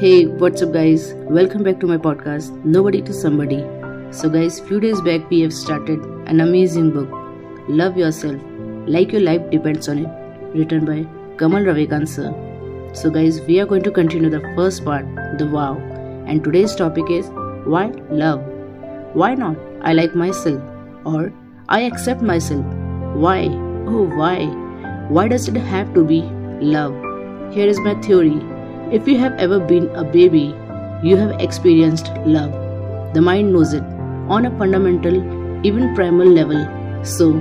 Hey, what's up, guys? Welcome back to my podcast, Nobody to Somebody. So, guys, few days back we have started an amazing book, Love Yourself, Like Your Life Depends on It, written by Kamal Ravikant sir. So, guys, we are going to continue the first part, the vow, and today's topic is why love? Why not? I like myself, or I accept myself. Why? Oh, why? Why does it have to be love? Here is my theory. If you have ever been a baby, you have experienced love. The mind knows it on a fundamental, even primal level. So,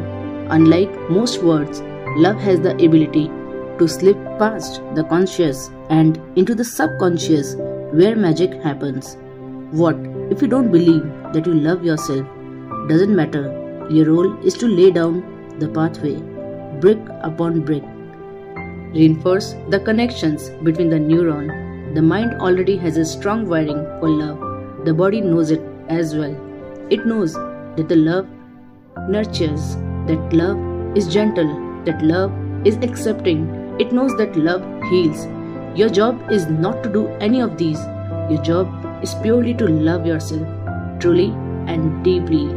unlike most words, love has the ability to slip past the conscious and into the subconscious where magic happens. What if you don't believe that you love yourself? Doesn't matter. Your role is to lay down the pathway, brick upon brick. Reinforce the connections between the neuron. The mind already has a strong wiring for love. The body knows it as well. It knows that the love nurtures, that love is gentle, that love is accepting. It knows that love heals. Your job is not to do any of these. Your job is purely to love yourself, truly and deeply.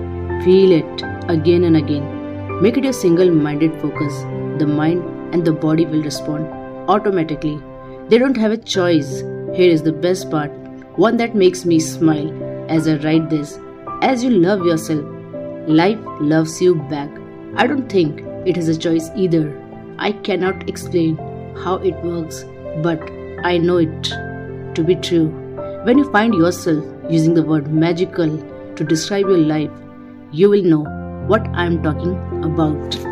Feel it again and again. Make it your single minded focus. The mind and the body will respond automatically. They don't have a choice. Here is the best part, one that makes me smile as I write this. As you love yourself, life loves you back. I don't think it has a choice either. I cannot explain how it works, but I know it to be true. When you find yourself using the word magical to describe your life, you will know what I am talking about.